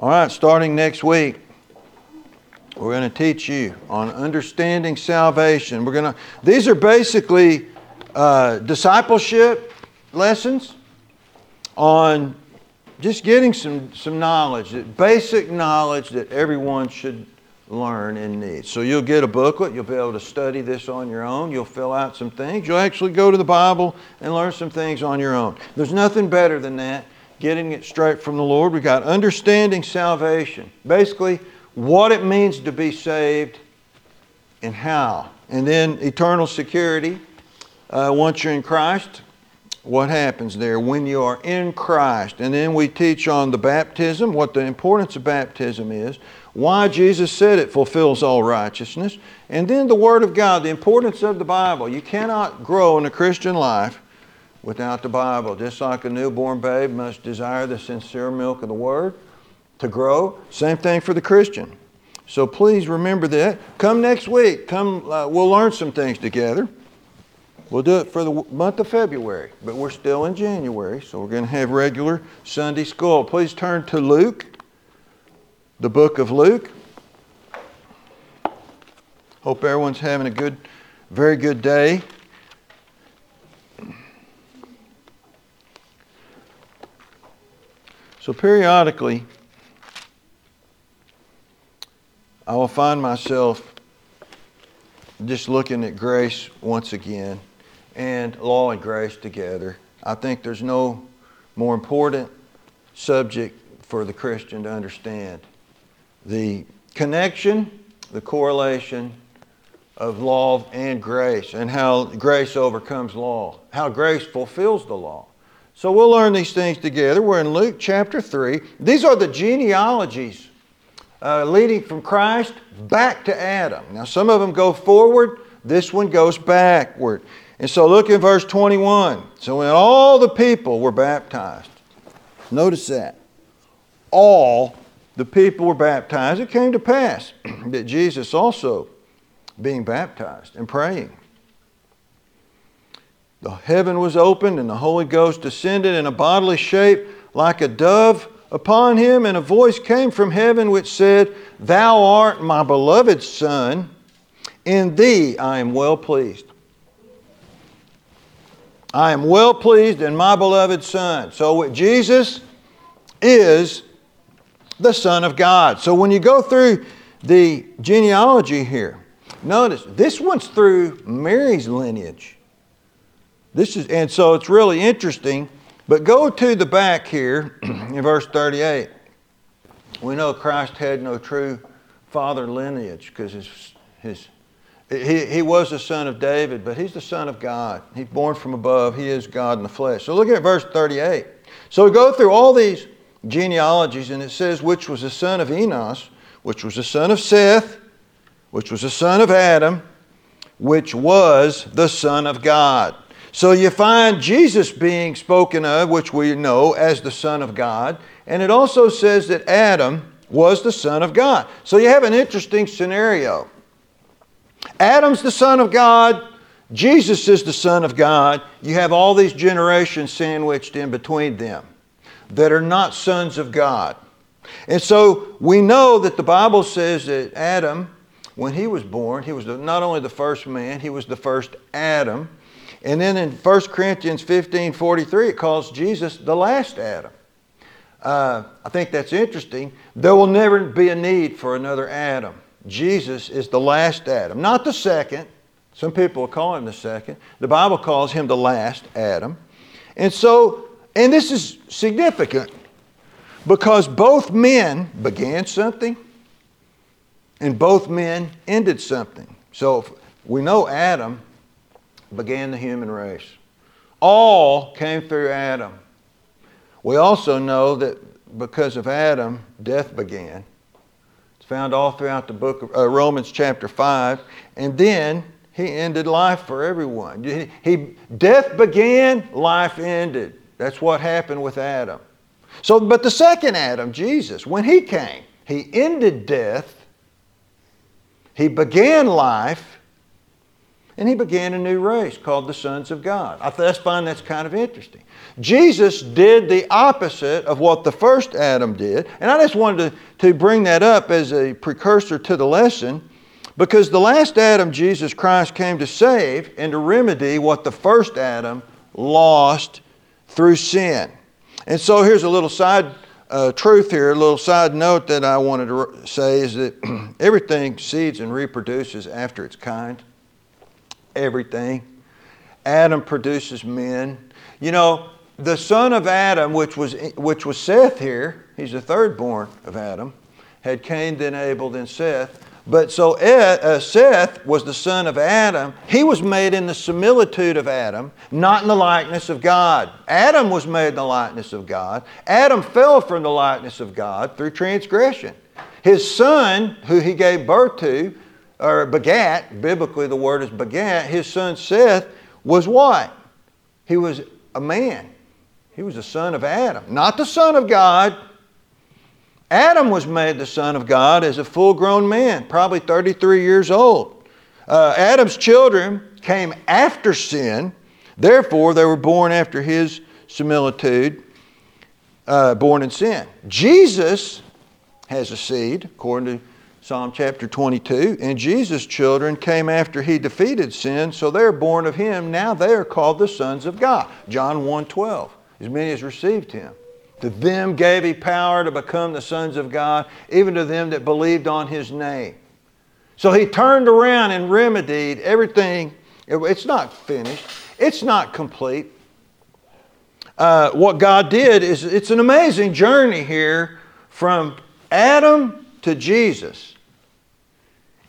All right, starting next week, we're going to teach you on understanding salvation. We're going to. These are basically uh, discipleship lessons on just getting some some knowledge, basic knowledge that everyone should learn and need. So you'll get a booklet, you'll be able to study this on your own, you'll fill out some things, you'll actually go to the Bible and learn some things on your own. There's nothing better than that, getting it straight from the Lord. We got understanding salvation, basically what it means to be saved and how. And then eternal security, uh, once you're in Christ, what happens there when you are in Christ. And then we teach on the baptism, what the importance of baptism is, why Jesus said it fulfills all righteousness, and then the Word of God, the importance of the Bible. You cannot grow in a Christian life without the Bible. Just like a newborn babe must desire the sincere milk of the Word to grow, same thing for the Christian. So please remember that. Come next week. Come, uh, we'll learn some things together. We'll do it for the month of February, but we're still in January, so we're going to have regular Sunday school. Please turn to Luke, the book of Luke. Hope everyone's having a good, very good day. So periodically, I will find myself just looking at grace once again and law and grace together. I think there's no more important subject for the Christian to understand. The connection, the correlation of law and grace, and how grace overcomes law, how grace fulfills the law. So we'll learn these things together. We're in Luke chapter 3. These are the genealogies uh, leading from Christ back to Adam. Now, some of them go forward, this one goes backward. And so look in verse 21. So when all the people were baptized, notice that. All the people were baptized. It came to pass that Jesus also being baptized and praying. The heaven was opened and the Holy Ghost descended in a bodily shape like a dove upon him, and a voice came from heaven which said, Thou art my beloved Son, in thee I am well pleased. I am well pleased in my beloved Son. So Jesus is the Son of God. So when you go through the genealogy here, notice this one's through Mary's lineage. This is, and so it's really interesting. But go to the back here in verse 38. We know Christ had no true father lineage because his, his he, he was the son of David, but he's the son of God. He's born from above. He is God in the flesh. So look at verse 38. So we go through all these genealogies, and it says, which was the son of Enos, which was the son of Seth, which was the son of Adam, which was the son of God. So you find Jesus being spoken of, which we know as the son of God, and it also says that Adam was the son of God. So you have an interesting scenario. Adam's the Son of God. Jesus is the Son of God. You have all these generations sandwiched in between them that are not sons of God. And so we know that the Bible says that Adam, when he was born, he was not only the first man, he was the first Adam. And then in 1 Corinthians 15 43, it calls Jesus the last Adam. Uh, I think that's interesting. There will never be a need for another Adam. Jesus is the last Adam, not the second. Some people call him the second. The Bible calls him the last Adam. And so, and this is significant because both men began something and both men ended something. So we know Adam began the human race. All came through Adam. We also know that because of Adam, death began It's found all throughout the book of uh, Romans chapter 5. And then he ended life for everyone. He, he, death began, life ended. That's what happened with Adam. So, but the second Adam, Jesus, when he came, he ended death, he began life, and he began a new race called the sons of God. I just find that's kind of interesting. Jesus did the opposite of what the first Adam did, and I just wanted to, to bring that up as a precursor to the lesson because the last Adam, Jesus Christ, came to save and to remedy what the first Adam lost through sin. And so here's a little side uh, truth here, a little side note that I wanted to say is that everything seeds and reproduces after its kind. Everything. Adam produces men. You know, the son of Adam, which was, which was Seth here, he's the third born of Adam, had Cain, then Abel, then Seth. But so uh, Seth was the son of Adam. He was made in the similitude of Adam, not in the likeness of God. Adam was made in the likeness of God. Adam fell from the likeness of God through transgression. His son, who he gave birth to, or begat, biblically the word is begat, his son Seth was what? He was a man. He was the son of Adam, not the son of God. Adam was made the son of God as a full grown man, probably 33 years old. Uh, Adam's children came after sin, therefore, they were born after his similitude, uh, born in sin. Jesus has a seed, according to Psalm chapter 22, and Jesus' children came after he defeated sin, so they're born of him. Now they are called the sons of God. John 1 12, as many as received him. To them gave he power to become the sons of God, even to them that believed on his name. So he turned around and remedied everything. It's not finished, it's not complete. Uh, what God did is it's an amazing journey here from Adam to Jesus.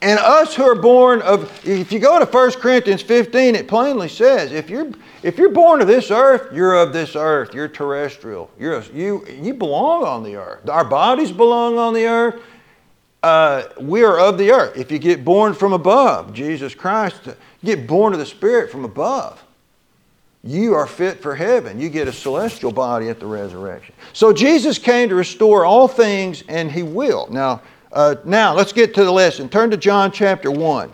And us who are born of, if you go to 1 Corinthians 15, it plainly says, if you're, if you're born of this earth, you're of this earth. You're terrestrial. You're a, you, you belong on the earth. Our bodies belong on the earth. Uh, we are of the earth. If you get born from above, Jesus Christ, get born of the Spirit from above. You are fit for heaven. You get a celestial body at the resurrection. So Jesus came to restore all things, and He will. Now, uh, now, let's get to the lesson. Turn to John chapter 1.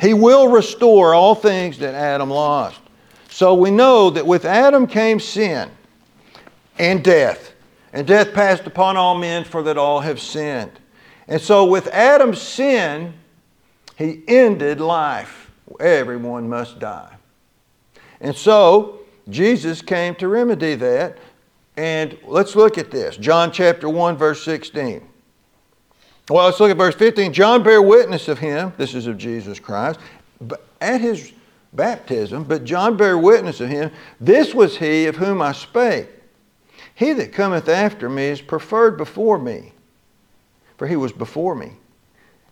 He will restore all things that Adam lost. So we know that with Adam came sin and death, and death passed upon all men, for that all have sinned. And so with Adam's sin, he ended life. Everyone must die. And so Jesus came to remedy that. And let's look at this John chapter 1, verse 16. Well, let's look at verse 15. John bare witness of him, this is of Jesus Christ, at his baptism, but John bare witness of him, this was he of whom I spake. He that cometh after me is preferred before me, for he was before me.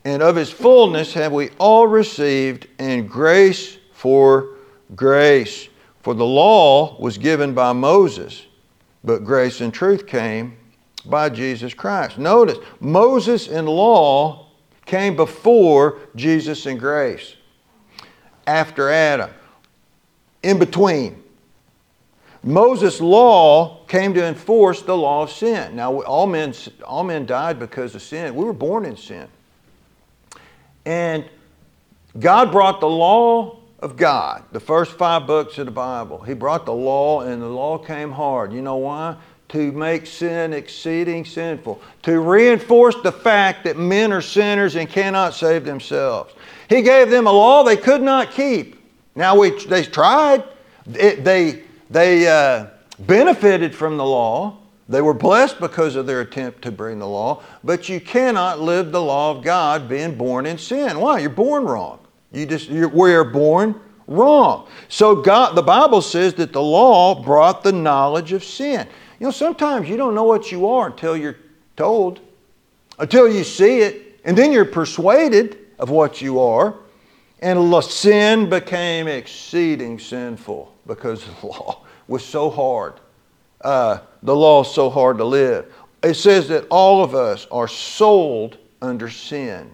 And of his fullness have we all received, and grace for grace. For the law was given by Moses, but grace and truth came by Jesus Christ. Notice, Moses and law came before Jesus and grace, after Adam, in between. Moses' law came to enforce the law of sin. Now, all men, all men died because of sin. We were born in sin. And God brought the law of God, the first five books of the Bible. He brought the law, and the law came hard. You know why? To make sin exceeding sinful, to reinforce the fact that men are sinners and cannot save themselves. He gave them a law they could not keep. Now we, they tried, it, they, they uh, benefited from the law. They were blessed because of their attempt to bring the law, but you cannot live the law of God being born in sin. Why? You're born wrong. You just, we are born wrong. So God, the Bible says that the law brought the knowledge of sin. You know, sometimes you don't know what you are until you're told, until you see it, and then you're persuaded of what you are. And sin became exceeding sinful because the law was so hard. Uh, the law is so hard to live. It says that all of us are sold under sin.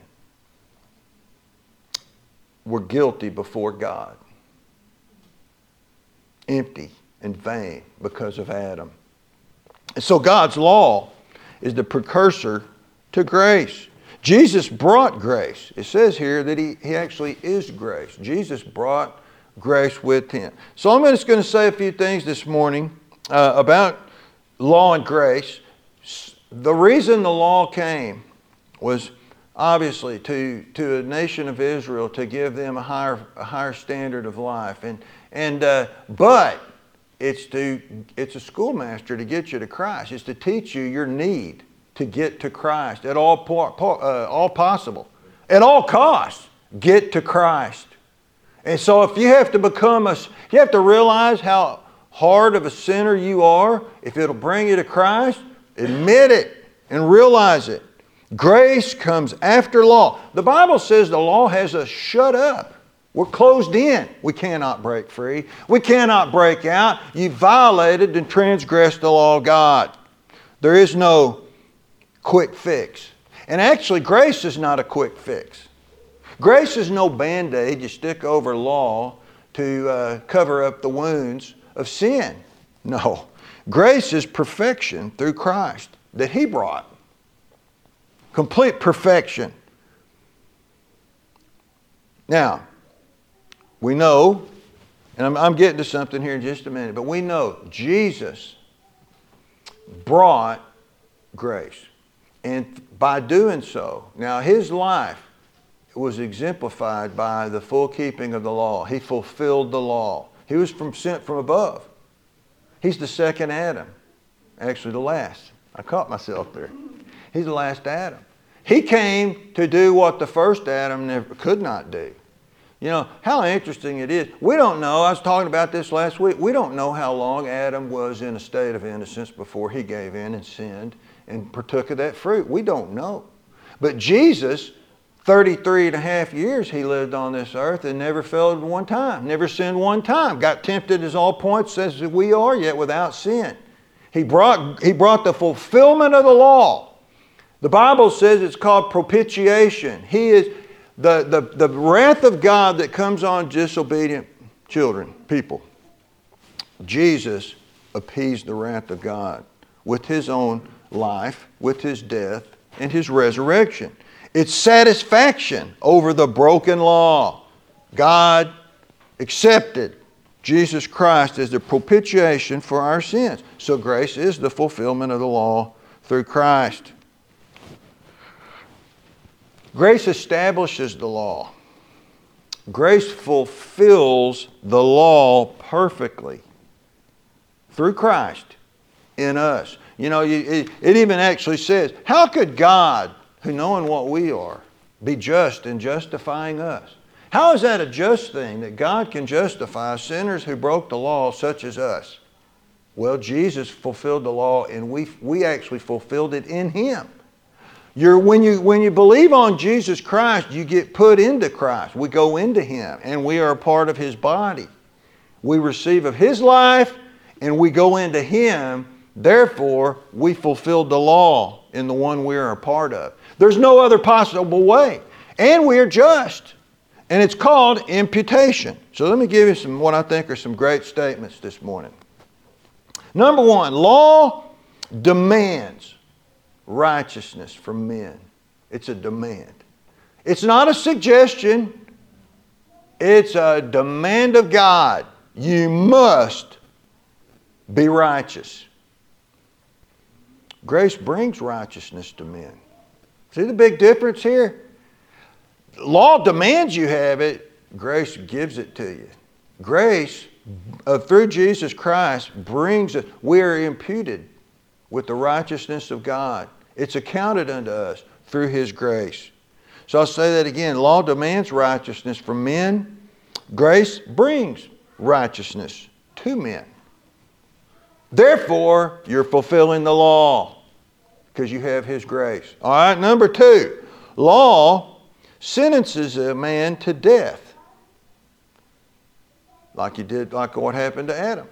We're guilty before God, empty and vain because of Adam. So God's law is the precursor to grace. Jesus brought grace. It says here that he, he actually is grace. Jesus brought grace with him. So I'm just going to say a few things this morning uh, about law and grace. The reason the law came was obviously to, to a nation of Israel to give them a higher, a higher standard of life. And, and, uh, but it's, to, it's a schoolmaster to get you to Christ. It's to teach you your need to get to Christ at all, uh, all possible. At all costs, get to Christ. And so if you have to become a, you have to realize how hard of a sinner you are. If it'll bring you to Christ, admit it and realize it. Grace comes after law. The Bible says the law has us shut up. We're closed in. We cannot break free. We cannot break out. You violated and transgressed the law of God. There is no quick fix. And actually, grace is not a quick fix. Grace is no band aid you stick over law to uh, cover up the wounds of sin. No. Grace is perfection through Christ that He brought. Complete perfection. Now, we know, and I'm, I'm getting to something here in just a minute, but we know Jesus brought grace. And by doing so, now his life was exemplified by the full keeping of the law. He fulfilled the law. He was from sent from above. He's the second Adam. Actually, the last. I caught myself there. He's the last Adam. He came to do what the first Adam never could not do. You know, how interesting it is. We don't know, I was talking about this last week, we don't know how long Adam was in a state of innocence before he gave in and sinned and partook of that fruit. We don't know. But Jesus 33 and a half years he lived on this earth and never failed one time, never sinned one time. Got tempted as all points as we are, yet without sin. He brought, he brought the fulfillment of the law. The Bible says it's called propitiation. He is the, the, the wrath of God that comes on disobedient children, people. Jesus appeased the wrath of God with his own life, with his death, and his resurrection. It's satisfaction over the broken law. God accepted Jesus Christ as the propitiation for our sins. So grace is the fulfillment of the law through Christ. Grace establishes the law. Grace fulfills the law perfectly through Christ in us. You know, it, even actually says, How could God who, knowing what we are, be just in justifying us. How is that a just thing that God can justify sinners who broke the law, such as us? Well, Jesus fulfilled the law, and we, we actually fulfilled it in Him. You're, when, you, when you believe on Jesus Christ, you get put into Christ. We go into Him, and we are a part of His body. We receive of His life, and we go into Him. Therefore, we fulfilled the law in the one we are a part of. There's no other possible way. And we are just. And it's called imputation. So let me give you some what I think are some great statements this morning. Number one, law demands righteousness from men. It's a demand. It's not a suggestion, it's a demand of God. You must be righteous. Grace brings righteousness to men. See the big difference here? Law demands you have it, grace gives it to you. Grace, uh, through Jesus Christ, brings us, we are imputed with the righteousness of God. It's accounted unto us through His grace. So I'll say that again. Law demands righteousness from men, grace brings righteousness to men. Therefore, you're fulfilling the law because you have His grace. All right, number two, law sentences a man to death, like you did, like what happened to Adam.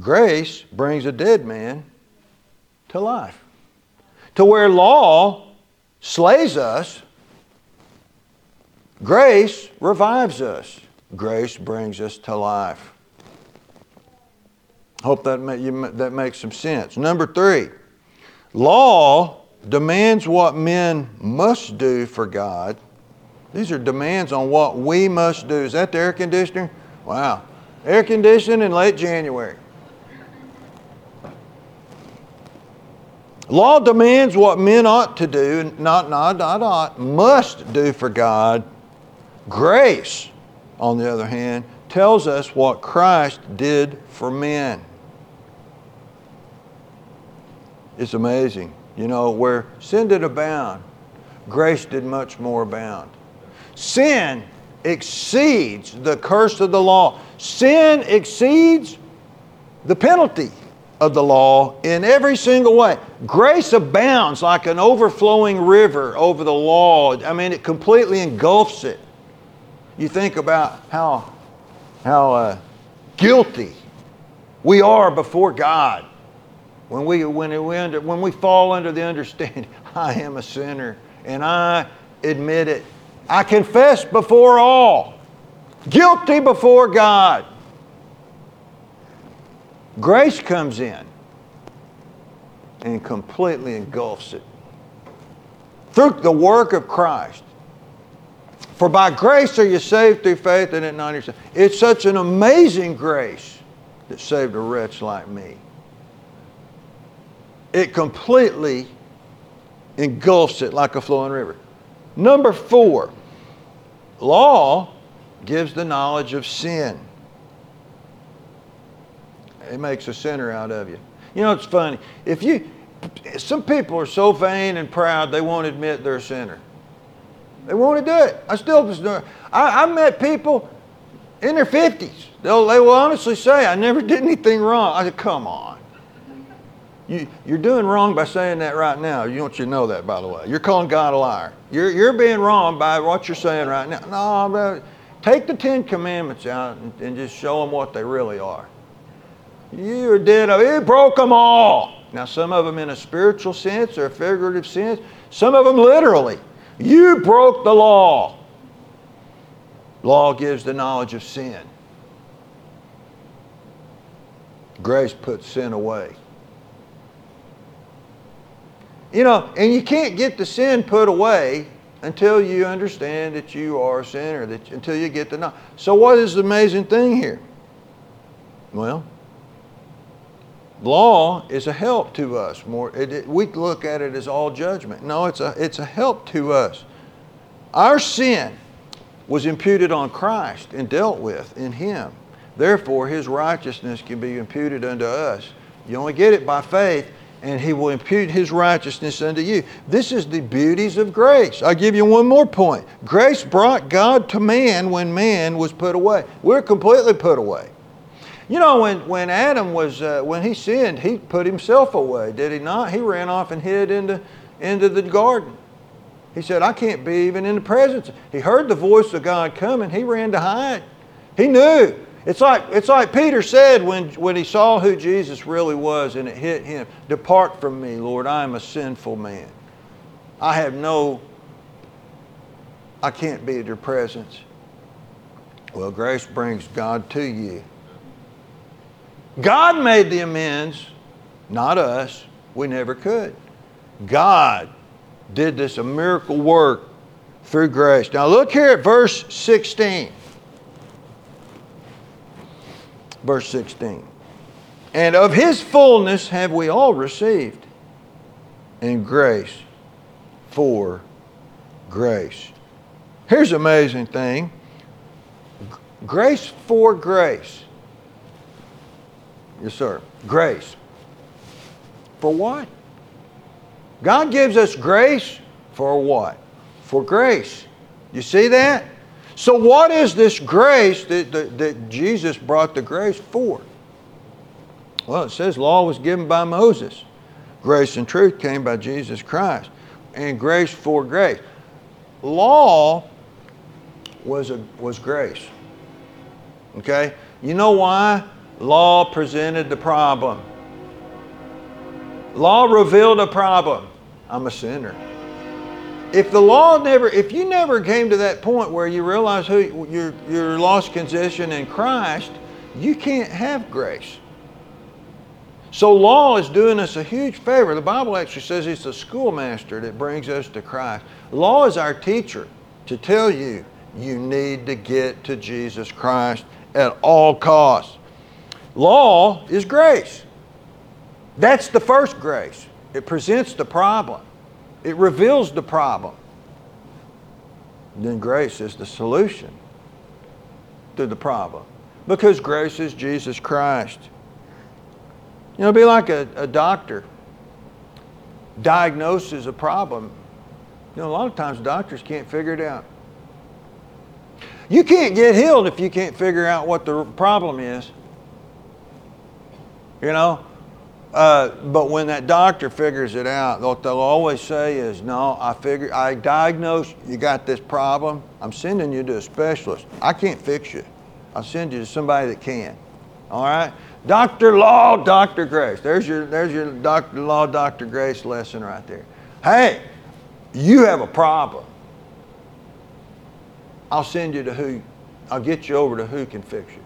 Grace brings a dead man to life. To where law slays us, grace revives us. Grace brings us to life. Hope that, you, that makes some sense. Number three, law demands what men must do for God. These are demands on what we must do. Is that the air conditioner? Wow. Air conditioning in late January. Law demands what men ought to do, not, not, not ought, must do for God. Grace, on the other hand, tells us what Christ did for men. It's amazing. You know, where sin did abound, grace did much more abound. Sin exceeds the curse of the law. Sin exceeds the penalty of the law in every single way. Grace abounds like an overflowing river over the law. I mean, it completely engulfs it. You think about how, how uh, guilty we are before God when we, when, we under, when we fall under the understanding, I am a sinner and I admit it. I confess before all, guilty before God. Grace comes in and completely engulfs it. Through the work of Christ. For by grace are you saved through faith and it not yourself. It's such an amazing grace that saved a wretch like me it completely engulfs it like a flowing river. Number four, law gives the knowledge of sin. It makes a sinner out of you. You know, it's funny. If you, some people are so vain and proud they won't admit they're a sinner. They won't do it. I still, I, I met people in their 50s. They'll, they will honestly say, I never did anything wrong. I said, come on. You, you're doing wrong by saying that right now. You don't you know that, by the way. You're calling God a liar. You're, you're being wrong by what you're saying right now. No, but take the Ten Commandments out and, and just show them what they really are. You are dead. You broke them all. Now, some of them in a spiritual sense or a figurative sense, some of them literally. You broke the law. Law gives the knowledge of sin. Grace puts sin away. You know, and you can't get the sin put away until you understand that you are a sinner, that, until you get to know. So, what is the amazing thing here? Well, law is a help to us. More, it, it, we look at it as all judgment. No, it's a, it's a help to us. Our sin was imputed on Christ and dealt with in Him. Therefore, His righteousness can be imputed unto us. You only get it by faith and he will impute his righteousness unto you. This is the beauties of grace. I'll give you one more point. Grace brought God to man when man was put away. We're completely put away. You know, when, when Adam was, uh, when he sinned, he put himself away, did he not? He ran off and hid into, into the garden. He said, I can't be even in the presence. He heard the voice of God coming. He ran to hide. He knew it's like, it's like Peter said when, when he saw who Jesus really was and it hit him Depart from me, Lord, I am a sinful man. I have no, I can't be at your presence. Well, grace brings God to you. God made the amends, not us. We never could. God did this a miracle work through grace. Now look here at verse 16 verse 16. And of his fullness have we all received, in grace for grace. Here's the amazing thing grace for grace. Yes, sir. Grace. For what? God gives us grace for what? For grace. You see that? So, what is this grace that, that, that, Jesus brought the grace for? Well, it says law was given by Moses. Grace and truth came by Jesus Christ. And grace for grace. Law was, a, was grace. Okay? You know why? Law presented the problem. Law revealed a problem. I'm a sinner if the law never, if you never came to that point where you realize who your, your lost condition in Christ, you can't have grace. So law is doing us a huge favor. The Bible actually says it's the schoolmaster that brings us to Christ. Law is our teacher to tell you you need to get to Jesus Christ at all costs. Law is grace. That's the first grace. It presents the problem. It reveals the problem. then grace is the solution to the problem. Because grace is Jesus Christ. You know, be like a, a doctor diagnoses a problem. You know, a lot of times doctors can't figure it out. You can't get healed if you can't figure out what the problem is. You know? Uh, but when that doctor figures it out, what they'll always say is, "No, I figure I diagnose you got this problem. I'm sending you to a specialist. I can't fix you. I'll send you to somebody that can." All right, Doctor Law, Doctor Grace. There's your there's your Doctor Law, Doctor Grace lesson right there. Hey, you have a problem. I'll send you to who. I'll get you over to who can fix you.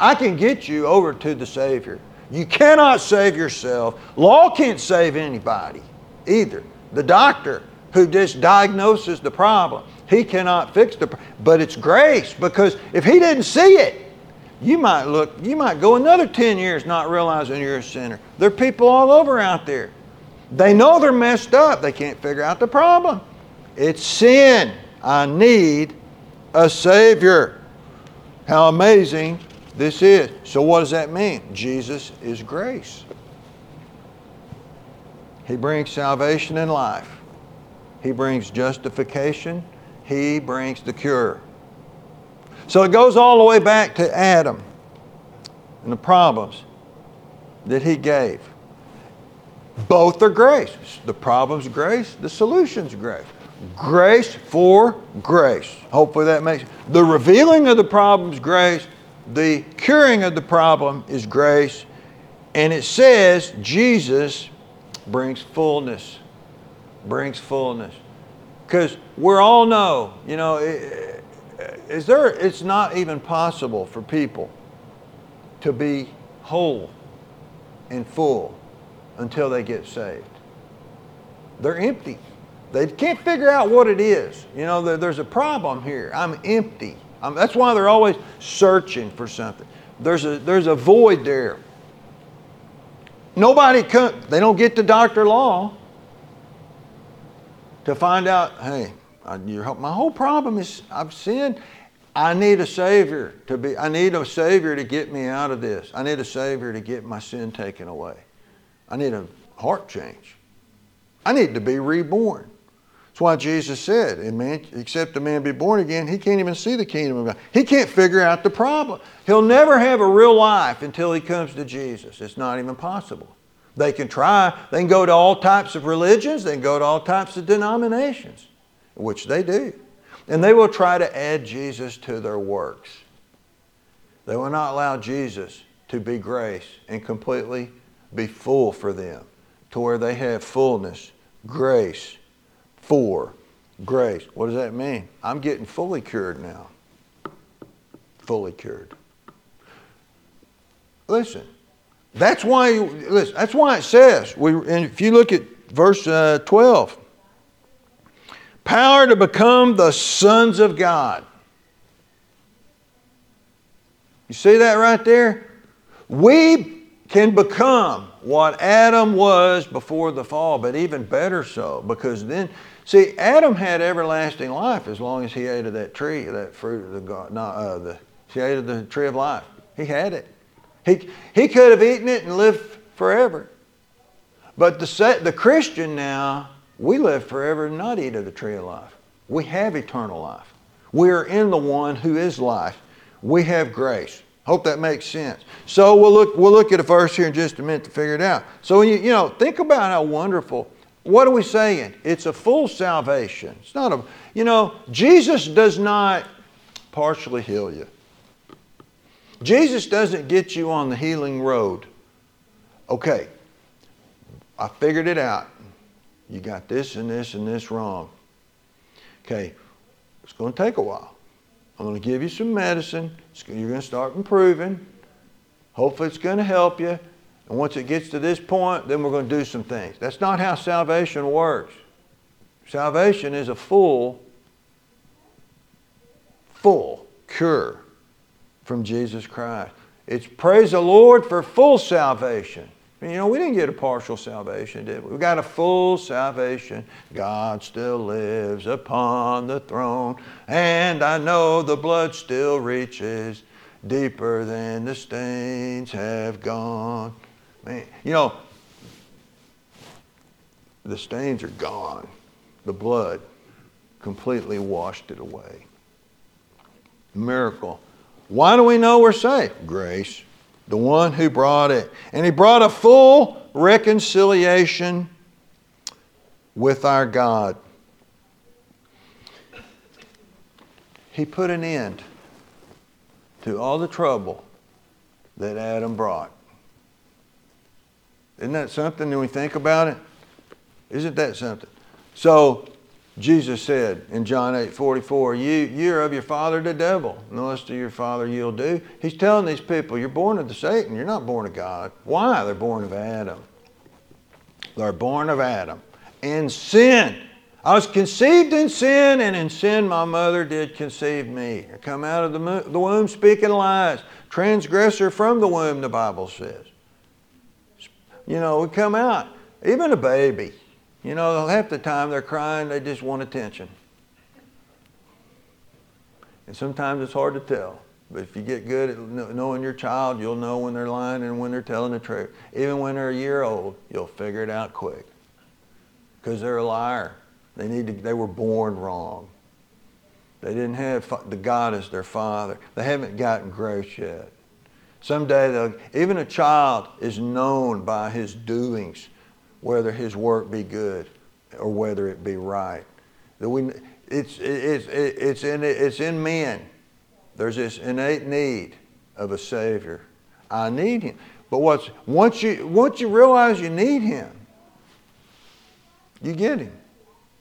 I can get you over to the Savior. You cannot save yourself. Law can't save anybody either. The doctor who just diagnoses the problem, he cannot fix the problem. But it's grace because if he didn't see it, you might look, you might go another 10 years not realizing you're a sinner. There are people all over out there. They know they're messed up. They can't figure out the problem. It's sin. I need a Savior. How amazing this is. So, what does that mean? Jesus is grace. He brings salvation and life, He brings justification, He brings the cure. So, it goes all the way back to Adam and the problems that he gave. Both are grace. The problem's grace, the solution's grace. Grace for grace. Hopefully that makes the revealing of the problem's grace, the curing of the problem is grace, and it says Jesus brings fullness. Brings fullness. Because we all know, you know, is there, it's not even possible for people to be whole and full until they get saved. They're empty. They can't figure out what it is. You know, there's a problem here. I'm empty. I'm, that's why they're always searching for something. There's a, there's a void there. Nobody can, they don't get to Dr. Law to find out, hey, my whole problem is I've sinned. I need a Savior to be, I need a Savior to get me out of this. I need a Savior to get my sin taken away. I need a heart change. I need to be reborn. That's why Jesus said, man, except a man be born again, he can't even see the kingdom of God. He can't figure out the problem. He'll never have a real life until he comes to Jesus. It's not even possible. They can try, they can go to all types of religions, they can go to all types of denominations, which they do. And they will try to add Jesus to their works. They will not allow Jesus to be grace and completely be full for them to where they have fullness, grace, for grace. What does that mean? I'm getting fully cured now. Fully cured. Listen, that's why. Listen, that's why it says. We, and if you look at verse uh, 12, power to become the sons of God. You see that right there? We can become what Adam was before the fall, but even better so, because then See, Adam had everlasting life as long as he ate of that tree, that fruit of the God. Not, uh, the, he ate of the tree of life. He had it. He, he could have eaten it and lived forever. But the, the Christian now, we live forever and not eat of the tree of life. We have eternal life. We are in the one who is life. We have grace. Hope that makes sense. So we'll look, we'll look at a verse here in just a minute to figure it out. So you, you know, think about how wonderful what are we saying? It's a full salvation. It's not a, you know, Jesus does not partially heal you. Jesus doesn't get you on the healing road. Okay, I figured it out. You got this and this and this wrong. Okay, it's going to take a while. I'm going to give you some medicine. You're going to start improving. Hopefully, it's going to help you. And once it gets to this point, then we're going to do some things. That's not how salvation works. Salvation is a full, full cure from Jesus Christ. It's praise the Lord for full salvation. You know, we didn't get a partial salvation, did we? We got a full salvation. God still lives upon the throne, and I know the blood still reaches deeper than the stains have gone. Man, you know, the stains are gone. The blood completely washed it away. Miracle. Why do we know we're saved? Grace. The one who brought it. And he brought a full reconciliation with our God. He put an end to all the trouble that Adam brought. Isn't that something when we think about it? Isn't that something? So Jesus said in John 8 44, you, You're of your father the devil. No less to your father you'll do. He's telling these people, You're born of the Satan. You're not born of God. Why? They're born of Adam. They're born of Adam. And sin. I was conceived in sin, and in sin my mother did conceive me. I come out of the, the womb speaking lies. Transgressor from the womb, the Bible says. You know, we come out, even a baby you know, half the time they're crying, they just want attention. And sometimes it's hard to tell. But if you get good at knowing your child, you'll know when they're lying and when they're telling the truth. Even when they're a year old, you'll figure it out quick. Because they're a liar. They, need to, they were born wrong. They didn't have the God as their father. They haven't gotten grace yet. Someday, even a child is known by his doings whether his work be good or whether it be right. That we, it's, it's, it's, in, it's in men. There's this innate need of a Savior. I need Him. But what's, once, you, once you realize you need Him, you get Him.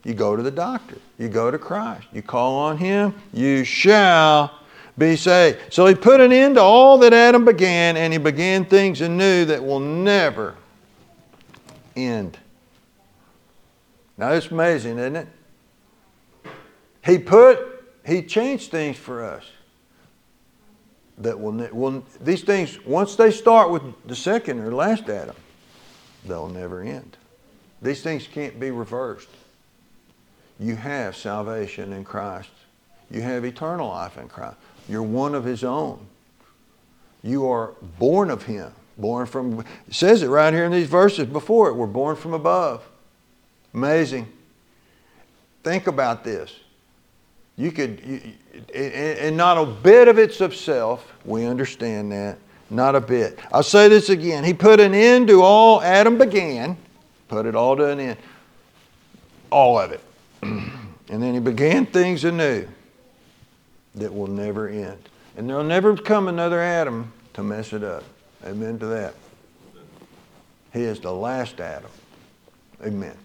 You go to the doctor. You go to Christ. You call on Him. You shall be saved. So He put an end to all that Adam began, and He began things anew that will never end. Now it's amazing, isn't it? He put, he changed things for us. That will, will these things once they start with the second or last Adam, they'll never end. These things can't be reversed. You have salvation in Christ. You have eternal life in Christ. You're one of His own. You are born of Him. Born from, it says it right here in these verses before it, we're born from above. Amazing. Think about this. You could, you, and not a bit of it's of self. We understand that. Not a bit. I'll say this again. He put an end to all Adam began, put it all to an end. All of it. and then he began things anew that will never end. And there'll never come another Adam to mess it up. Amen to that. He is the last Adam. Amen.